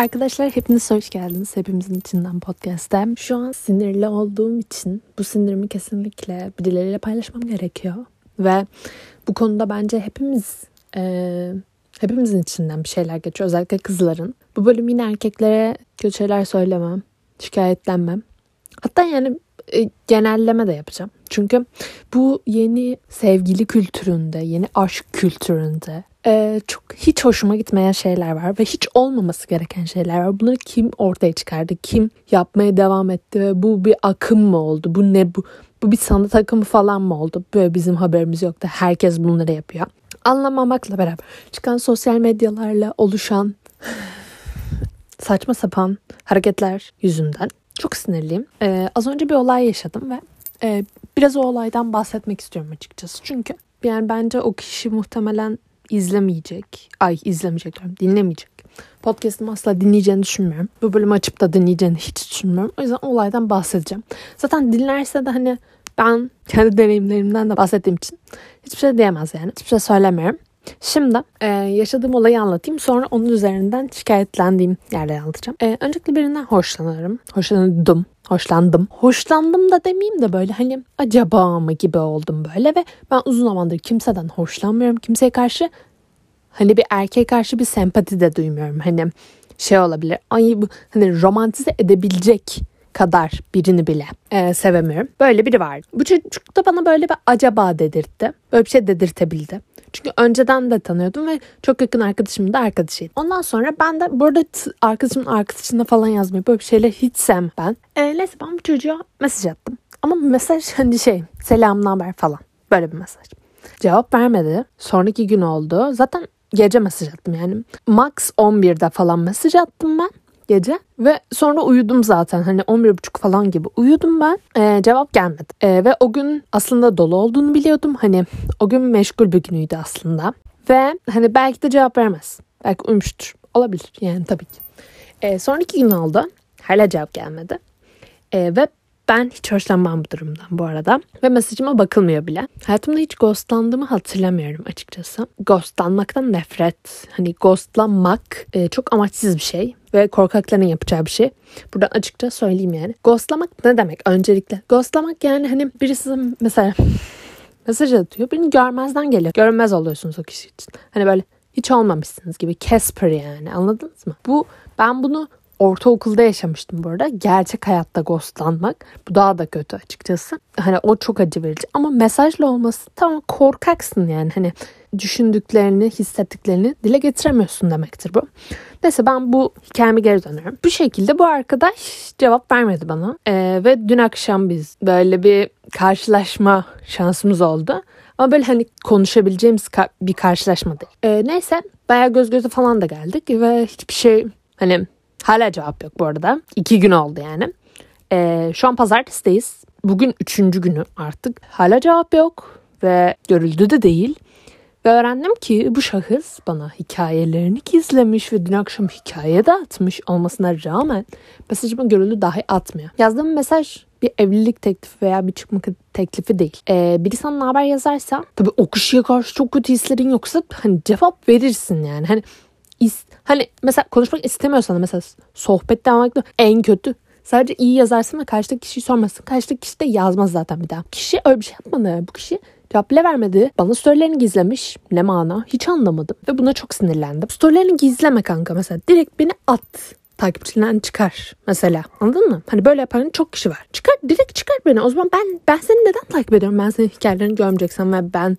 Arkadaşlar hepiniz hoş geldiniz. Hepimizin içinden podcast'te. Şu an sinirli olduğum için bu sinirimi kesinlikle birileriyle paylaşmam gerekiyor. Ve bu konuda bence hepimiz e, hepimizin içinden bir şeyler geçiyor. Özellikle kızların. Bu bölüm yine erkeklere kötü şeyler söylemem, şikayetlenmem. Hatta yani e, genelleme de yapacağım. Çünkü bu yeni sevgili kültüründe, yeni aşk kültüründe e, çok hiç hoşuma gitmeyen şeyler var ve hiç olmaması gereken şeyler var. Bunları kim ortaya çıkardı? Kim yapmaya devam etti bu bir akım mı oldu? Bu ne bu? Bu bir sanat akımı falan mı oldu? Böyle bizim haberimiz yoktu. Herkes bunları yapıyor. Anlamamakla beraber çıkan sosyal medyalarla oluşan saçma sapan hareketler yüzünden çok sinirliyim. Ee, az önce bir olay yaşadım ve e, biraz o olaydan bahsetmek istiyorum açıkçası. Çünkü yani bence o kişi muhtemelen izlemeyecek. Ay izlemeyecek diyorum dinlemeyecek. Podcast'ımı asla dinleyeceğini düşünmüyorum. Bu bölümü açıp da dinleyeceğini hiç düşünmüyorum. O yüzden olaydan bahsedeceğim. Zaten dinlerse de hani ben kendi deneyimlerimden de bahsettiğim için hiçbir şey diyemez yani. Hiçbir şey söylemiyorum. Şimdi e, yaşadığım olayı anlatayım. Sonra onun üzerinden şikayetlendiğim yerleri anlatacağım. E, öncelikle birinden hoşlanırım. Hoşlandım. Hoşlandım. Hoşlandım da demeyeyim de böyle hani acaba mı gibi oldum böyle ve ben uzun zamandır kimseden hoşlanmıyorum. Kimseye karşı hani bir erkeğe karşı bir sempati de duymuyorum. Hani şey olabilir. Ay bu hani romantize edebilecek kadar birini bile e, sevemiyorum. Böyle biri var. Bu çocuk da bana böyle bir acaba dedirtti. Böyle bir şey dedirtebildi. Çünkü önceden de tanıyordum ve çok yakın arkadaşımın da arkadaşıydı. Ondan sonra ben de burada arkadaşımın arkadaşına falan yazmayı böyle bir şeyler hiç sevmem ben. E, neyse ben bu çocuğa mesaj attım. Ama mesaj hani şey selam haber falan. Böyle bir mesaj. Cevap vermedi. Sonraki gün oldu. Zaten gece mesaj attım yani. Max 11'de falan mesaj attım ben gece ve sonra uyudum zaten hani 11.30 falan gibi uyudum ben ee, cevap gelmedi ee, ve o gün aslında dolu olduğunu biliyordum hani o gün meşgul bir günüydü aslında ve hani belki de cevap vermez belki uyumuştur olabilir yani tabii ki ee, sonraki gün oldu hala cevap gelmedi ee, ve ben hiç hoşlanmam bu durumdan bu arada. Ve mesajıma bakılmıyor bile. Hayatımda hiç ghostlandığımı hatırlamıyorum açıkçası. Ghostlanmaktan nefret. Hani ghostlanmak e, çok amaçsız bir şey. Ve korkakların yapacağı bir şey. Buradan açıkça söyleyeyim yani. Ghostlamak ne demek öncelikle? Ghostlamak yani hani birisi mesela mesaj atıyor. Birini görmezden geliyor. Görünmez oluyorsunuz o kişi için. Hani böyle hiç olmamışsınız gibi. Casper yani anladınız mı? Bu ben bunu ortaokulda yaşamıştım bu arada. Gerçek hayatta ghostlanmak. Bu daha da kötü açıkçası. Hani o çok acı verici. Ama mesajla olması tamam korkaksın yani. Hani düşündüklerini, hissettiklerini dile getiremiyorsun demektir bu. Neyse ben bu hikayeme geri dönüyorum. Bu şekilde bu arkadaş cevap vermedi bana. Ee, ve dün akşam biz böyle bir karşılaşma şansımız oldu. Ama böyle hani konuşabileceğimiz bir karşılaşma değil. Ee, neyse bayağı göz göze falan da geldik ve hiçbir şey hani Hala cevap yok bu arada. İki gün oldu yani. Ee, şu an pazartesideyiz. Bugün üçüncü günü artık. Hala cevap yok ve görüldü de değil. Ve öğrendim ki bu şahıs bana hikayelerini gizlemiş ve dün akşam hikaye de atmış olmasına rağmen mesajıma görüldü dahi atmıyor. Yazdığım mesaj bir evlilik teklifi veya bir çıkma teklifi değil. Ee, biri sana haber yazarsa tabii o kişiye karşı çok kötü hislerin yoksa hani cevap verirsin yani. Hani is, hani mesela konuşmak istemiyorsan mesela sohbet devam en kötü. Sadece iyi yazarsın ve karşıdaki kişiyi sormasın. Karşıdaki kişi de yazmaz zaten bir daha. Kişi öyle bir şey yapmadı. Bu kişi cevap vermedi. Bana storylerini gizlemiş. Ne mana? Hiç anlamadım. Ve buna çok sinirlendim. Storylerini gizleme kanka mesela. Direkt beni at takipçiliğinden çıkar mesela. Anladın mı? Hani böyle yapan çok kişi var. Çıkar direkt çıkar beni. O zaman ben ben seni neden takip ediyorum? Ben senin hikayelerini görmeyeceksem ve ben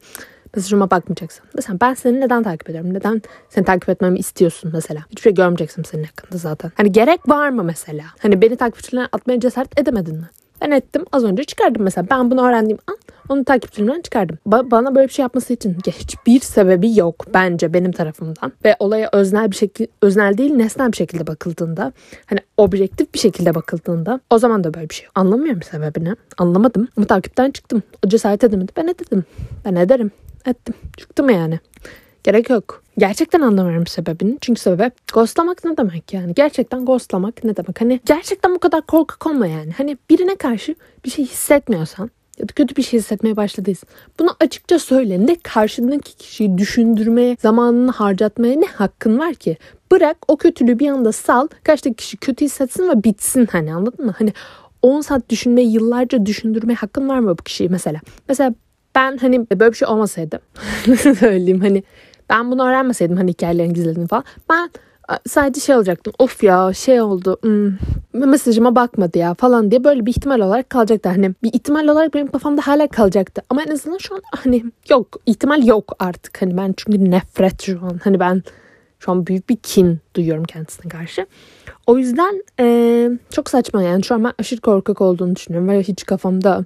mesajıma bakmayacaksın. Mesela ben seni neden takip ediyorum? Neden seni takip etmemi istiyorsun mesela? Hiçbir şey görmeyeceksin senin hakkında zaten. Hani gerek var mı mesela? Hani beni takipçilerine atmaya cesaret edemedin mi? Ben ettim. Az önce çıkardım mesela. Ben bunu öğrendiğim an onu takipçilerimden çıkardım. Ba- bana böyle bir şey yapması için hiçbir sebebi yok bence benim tarafımdan. Ve olaya öznel bir şekilde, öznel değil nesnel bir şekilde bakıldığında, hani objektif bir şekilde bakıldığında o zaman da böyle bir şey yok. Anlamıyorum sebebini. Anlamadım. Ama takipten çıktım. O cesaret edemedi. Ben ededim. Ben ederim ettim. Çıktım yani. Gerek yok. Gerçekten anlamıyorum sebebini. Çünkü sebep ghostlamak ne demek yani? Gerçekten ghostlamak ne demek? Hani gerçekten bu kadar korkak olma yani. Hani birine karşı bir şey hissetmiyorsan ya da kötü bir şey hissetmeye başladıysan bunu açıkça söyle. Ne karşındaki kişiyi düşündürmeye, zamanını harcatmaya ne hakkın var ki? Bırak o kötülüğü bir anda sal. Karşıdaki kişi kötü hissetsin ve bitsin hani anladın mı? Hani 10 saat düşünmeye, yıllarca düşündürmeye hakkın var mı bu kişiyi mesela? Mesela ben hani böyle bir şey olmasaydı söyleyeyim hani ben bunu öğrenmeseydim hani hikayelerin gizlediğini falan ben sadece şey olacaktım. Of ya şey oldu. Hmm, mesajıma bakmadı ya falan diye böyle bir ihtimal olarak kalacaktı. Hani bir ihtimal olarak benim kafamda hala kalacaktı. Ama en azından şu an hani yok. ihtimal yok artık. Hani ben çünkü nefret şu an. Hani ben şu an büyük bir kin duyuyorum kendisine karşı. O yüzden ee, çok saçma yani. Şu an ben aşırı korkak olduğunu düşünüyorum. Ve hiç kafamda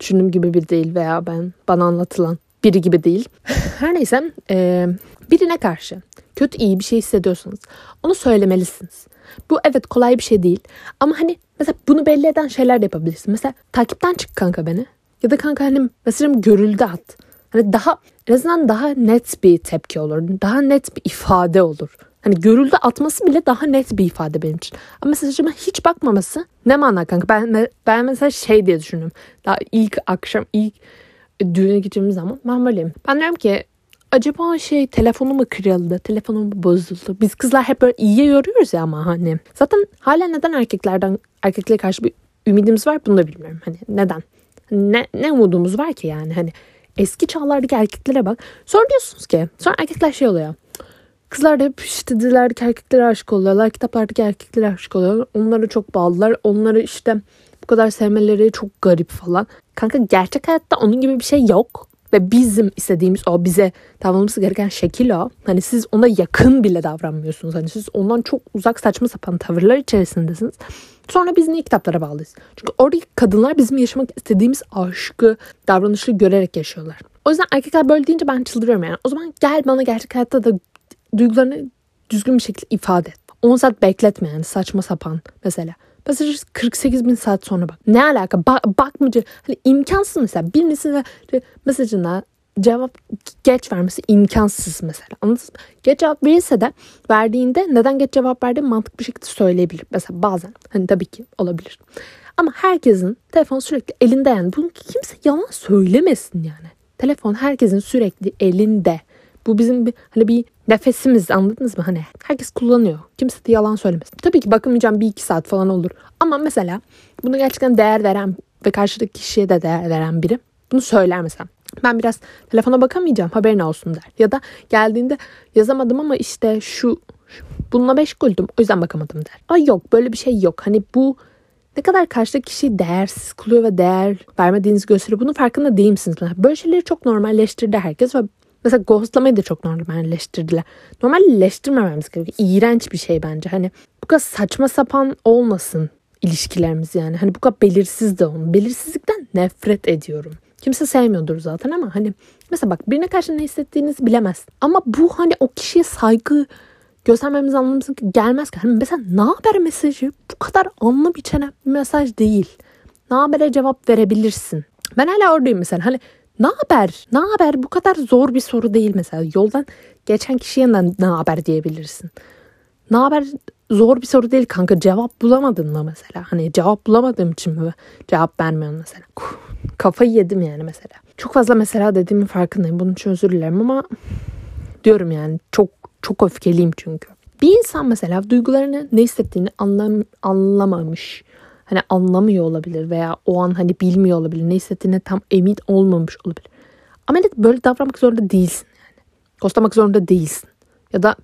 düşündüğüm gibi bir değil veya ben bana anlatılan biri gibi değil. Her neyse e, birine karşı kötü iyi bir şey hissediyorsanız onu söylemelisiniz. Bu evet kolay bir şey değil. Ama hani mesela bunu belli eden şeyler de yapabilirsin. Mesela takipten çık kanka beni. Ya da kanka hani mesela görüldü at. Hani daha en azından daha net bir tepki olur. Daha net bir ifade olur. Hani görüldü atması bile daha net bir ifade benim için. Ama mesajıma hiç bakmaması ne mana kanka? Ben, ben mesela şey diye düşünüyorum. Daha ilk akşam ilk düğüne gideceğimiz zaman ben böyleyim. Ben diyorum ki acaba şey telefonu mu kırıldı, telefonu mu bozuldu? Biz kızlar hep böyle iyiye yoruyoruz ya ama hani. Zaten hala neden erkeklerden erkeklere karşı bir ümidimiz var bunu da bilmiyorum. Hani neden? Ne, ne umudumuz var ki yani hani eski çağlardaki erkeklere bak. Sonra diyorsunuz ki sonra erkekler şey oluyor. Kızlar da hep işte dizilerdeki erkeklere aşık oluyorlar. Kitaplardaki erkeklere aşık oluyorlar. Onlara çok bağlılar. Onları işte bu kadar sevmeleri çok garip falan. Kanka gerçek hayatta onun gibi bir şey yok. Ve bizim istediğimiz o bize davranmamız gereken şekil o. Hani siz ona yakın bile davranmıyorsunuz. Hani siz ondan çok uzak saçma sapan tavırlar içerisindesiniz. Sonra biz niye kitaplara bağlıyız? Çünkü oradaki kadınlar bizim yaşamak istediğimiz aşkı, davranışı görerek yaşıyorlar. O yüzden erkekler böyle deyince ben çıldırıyorum yani. O zaman gel bana gerçek hayatta da duygularını düzgün bir şekilde ifade et. 10 saat bekletme yani saçma sapan mesela. Mesela 48 bin saat sonra bak. Ne alaka? Ba- bakmayacak. Hani imkansız mesela. Birisine mesajına cevap geç vermesi imkansız mesela. Anladınız mı? Geç cevap verirse de verdiğinde neden geç cevap verdiğini mantıklı bir şekilde söyleyebilir. Mesela bazen. Hani tabii ki olabilir. Ama herkesin telefon sürekli elinde yani. Bunu kimse yalan söylemesin yani. Telefon herkesin sürekli elinde. Bu bizim bir hani bir nefesimiz anladınız mı? Hani herkes kullanıyor. Kimse de yalan söylemesin. Tabii ki bakamayacağım bir iki saat falan olur. Ama mesela bunu gerçekten değer veren ve karşıdaki kişiye de değer veren biri bunu söyler mesela. Ben biraz telefona bakamayacağım haberin olsun der. Ya da geldiğinde yazamadım ama işte şu bununla meşguldüm o yüzden bakamadım der. Ay yok böyle bir şey yok. Hani bu ne kadar karşıdaki kişiyi değersiz kılıyor ve değer vermediğinizi gösteriyor. Bunun farkında değil misiniz? Böyle şeyleri çok normalleştirdi herkes ve Mesela ghostlamayı da çok normalleştirdiler. Normalleştirmememiz gerekiyor. İğrenç bir şey bence. Hani bu kadar saçma sapan olmasın ilişkilerimiz yani. Hani bu kadar belirsiz de olun. Belirsizlikten nefret ediyorum. Kimse sevmiyordur zaten ama hani mesela bak birine karşı ne hissettiğinizi bilemez. Ama bu hani o kişiye saygı göstermemiz anlamımız gelmez ki. Hani mesela ne haber mesajı bu kadar anlam içeren bir mesaj değil. Ne habere cevap verebilirsin. Ben hala oradayım mesela. Hani ne haber? Ne haber? Bu kadar zor bir soru değil mesela. Yoldan geçen kişiye ne haber diyebilirsin. Ne haber? Zor bir soru değil kanka. Cevap bulamadın mı mesela? Hani cevap bulamadığım için mi cevap vermiyorum mesela? Kafayı yedim yani mesela. Çok fazla mesela dediğimin farkındayım. Bunun için özür dilerim ama diyorum yani çok çok öfkeliyim çünkü. Bir insan mesela duygularını ne hissettiğini anlam anlamamış hani anlamıyor olabilir veya o an hani bilmiyor olabilir. Ne hissettiğine tam emin olmamış olabilir. Ama böyle davranmak zorunda değilsin yani. Kostamak zorunda değilsin. Ya da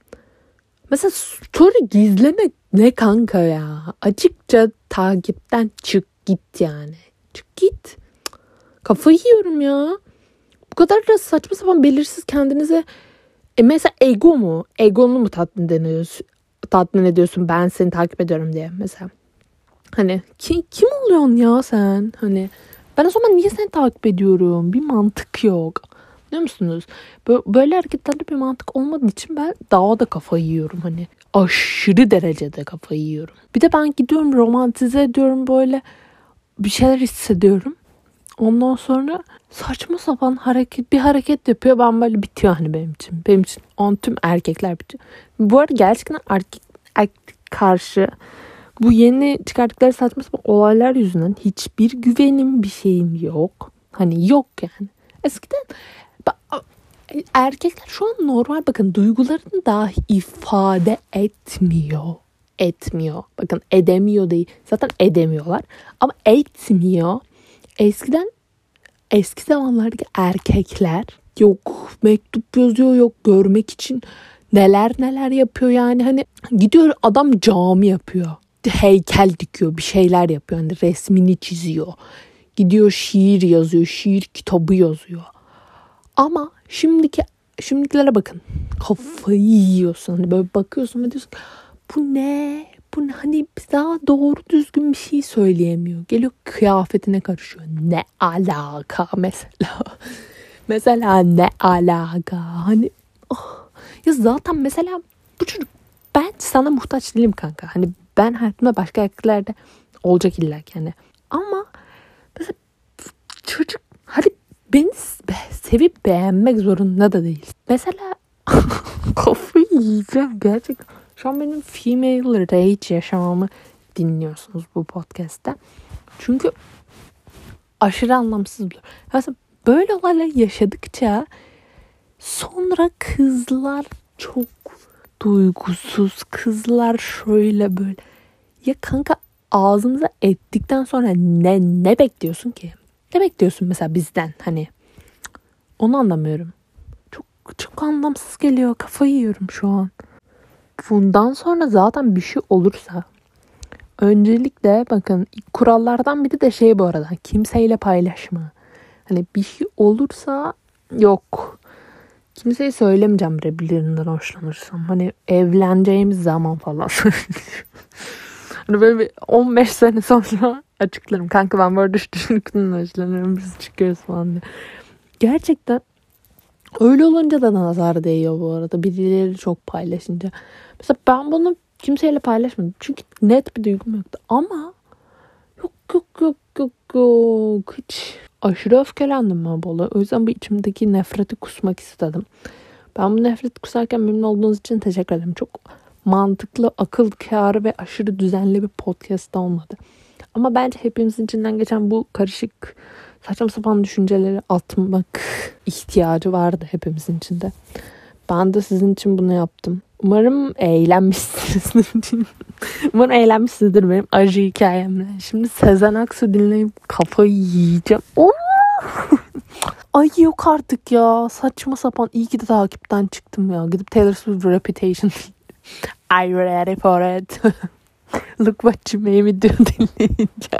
mesela story gizlemek ne kanka ya. Açıkça takipten çık git yani. Çık git. Kafayı yiyorum ya. Bu kadar da saçma sapan belirsiz kendinize e mesela ego mu? Egonu mu tatmin ediyorsun? Tatmin ediyorsun ben seni takip ediyorum diye mesela. Hani ki, kim oluyorsun ya sen? Hani ben o zaman niye seni takip ediyorum? Bir mantık yok. Biliyor musunuz? Böyle hareketlerde bir mantık olmadığı için ben daha da kafayı yiyorum. Hani aşırı derecede kafayı yiyorum. Bir de ben gidiyorum romantize ediyorum böyle bir şeyler hissediyorum. Ondan sonra saçma sapan hareket bir hareket yapıyor. Ben böyle bitiyor hani benim için. Benim için on tüm erkekler bitiyor. Bu arada gerçekten erkek, erkek karşı bu yeni çıkarttıkları saçma sapan olaylar yüzünden hiçbir güvenim bir şeyim yok. Hani yok yani. Eskiden erkekler şu an normal bakın duygularını dahi ifade etmiyor. Etmiyor. Bakın edemiyor değil. Zaten edemiyorlar. Ama etmiyor. Eskiden eski zamanlardaki erkekler yok mektup yazıyor yok görmek için neler neler yapıyor yani hani gidiyor adam cami yapıyor heykel dikiyor bir şeyler yapıyor. Hani resmini çiziyor. Gidiyor şiir yazıyor şiir kitabı yazıyor. Ama şimdiki şimdikilere bakın. Kafayı yiyorsun. Hani böyle bakıyorsun ve diyorsun bu ne? Bu ne? hani daha doğru düzgün bir şey söyleyemiyor. Geliyor kıyafetine karışıyor. Ne alaka mesela? Mesela ne alaka? Hani oh. ya zaten mesela bu çocuk ben sana muhtaç değilim kanka. Hani ben hayatımda başka erkeklerde olacak illa yani ama mesela çocuk hadi beni sevip beğenmek zorunda da değil. Mesela kafayı yiyeceğim gerçekten. Şu an benim female rage yaşamamı dinliyorsunuz bu podcast'te. Çünkü aşırı anlamsız bir. Mesela böyle olaylar yaşadıkça sonra kızlar çok duygusuz. Kızlar şöyle böyle. Ya kanka ağzımıza ettikten sonra ne ne bekliyorsun ki? Ne bekliyorsun mesela bizden hani? Onu anlamıyorum. Çok çok anlamsız geliyor. Kafayı yiyorum şu an. Bundan sonra zaten bir şey olursa öncelikle bakın kurallardan biri de şey bu arada kimseyle paylaşma. Hani bir şey olursa yok. Kimseye söylemeyeceğim birbirlerinden hoşlanırsam. Hani evleneceğimiz zaman falan Hani böyle bir 15 sene sonra açıklarım. Kanka ben böyle düşünürken hoşlanıyorum. Biz çıkıyoruz falan diye. Gerçekten öyle olunca da nazar değiyor bu arada. Birileri çok paylaşınca. Mesela ben bunu kimseyle paylaşmadım. Çünkü net bir duygum yoktu. Ama yok yok yok yok yok. Hiç aşırı öfkelendim ben bu. O yüzden bu içimdeki nefreti kusmak istedim. Ben bu nefreti kusarken memnun olduğunuz için teşekkür ederim. Çok mantıklı, akıl kârı ve aşırı düzenli bir podcast olmadı. Ama bence hepimizin içinden geçen bu karışık saçma sapan düşünceleri atmak ihtiyacı vardı hepimizin içinde. Ben de sizin için bunu yaptım. Umarım eğlenmişsinizdir. Umarım eğlenmişsinizdir benim acı hikayemle. Şimdi Sezen Aksu dinleyip kafayı yiyeceğim. Oh! Ay yok artık ya. Saçma sapan. İyi ki de takipten çıktım ya. Gidip Taylor Swift Reputation Are you ready for it? Look what you made me do dinleyince.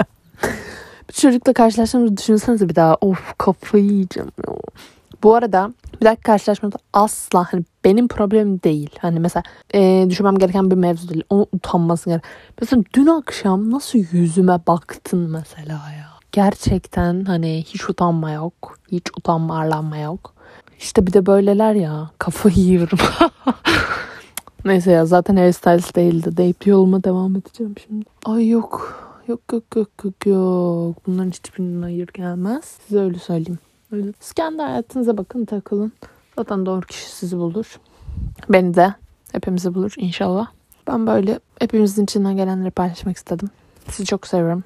Bir çocukla karşılaştığımızı düşünsenize bir daha. Of kafayı yiyeceğim. Bu arada bir dakika karşılaşmada asla hani benim problemim değil. Hani mesela e, düşünmem gereken bir mevzu değil. Onu utanması gerek. Mesela dün akşam nasıl yüzüme baktın mesela ya. Gerçekten hani hiç utanma yok. Hiç utanma arlanma yok. İşte bir de böyleler ya. Kafayı yiyorum. Neyse ya zaten hairstylist değildi deyip yoluma devam edeceğim şimdi. Ay yok. Yok yok yok yok yok. Bunların hiçbirinden hayır gelmez. Size öyle söyleyeyim. Öyle. Siz kendi hayatınıza bakın takılın. Zaten doğru kişi sizi bulur. Beni de hepimizi bulur inşallah. Ben böyle hepimizin içinden gelenleri paylaşmak istedim. Sizi çok seviyorum.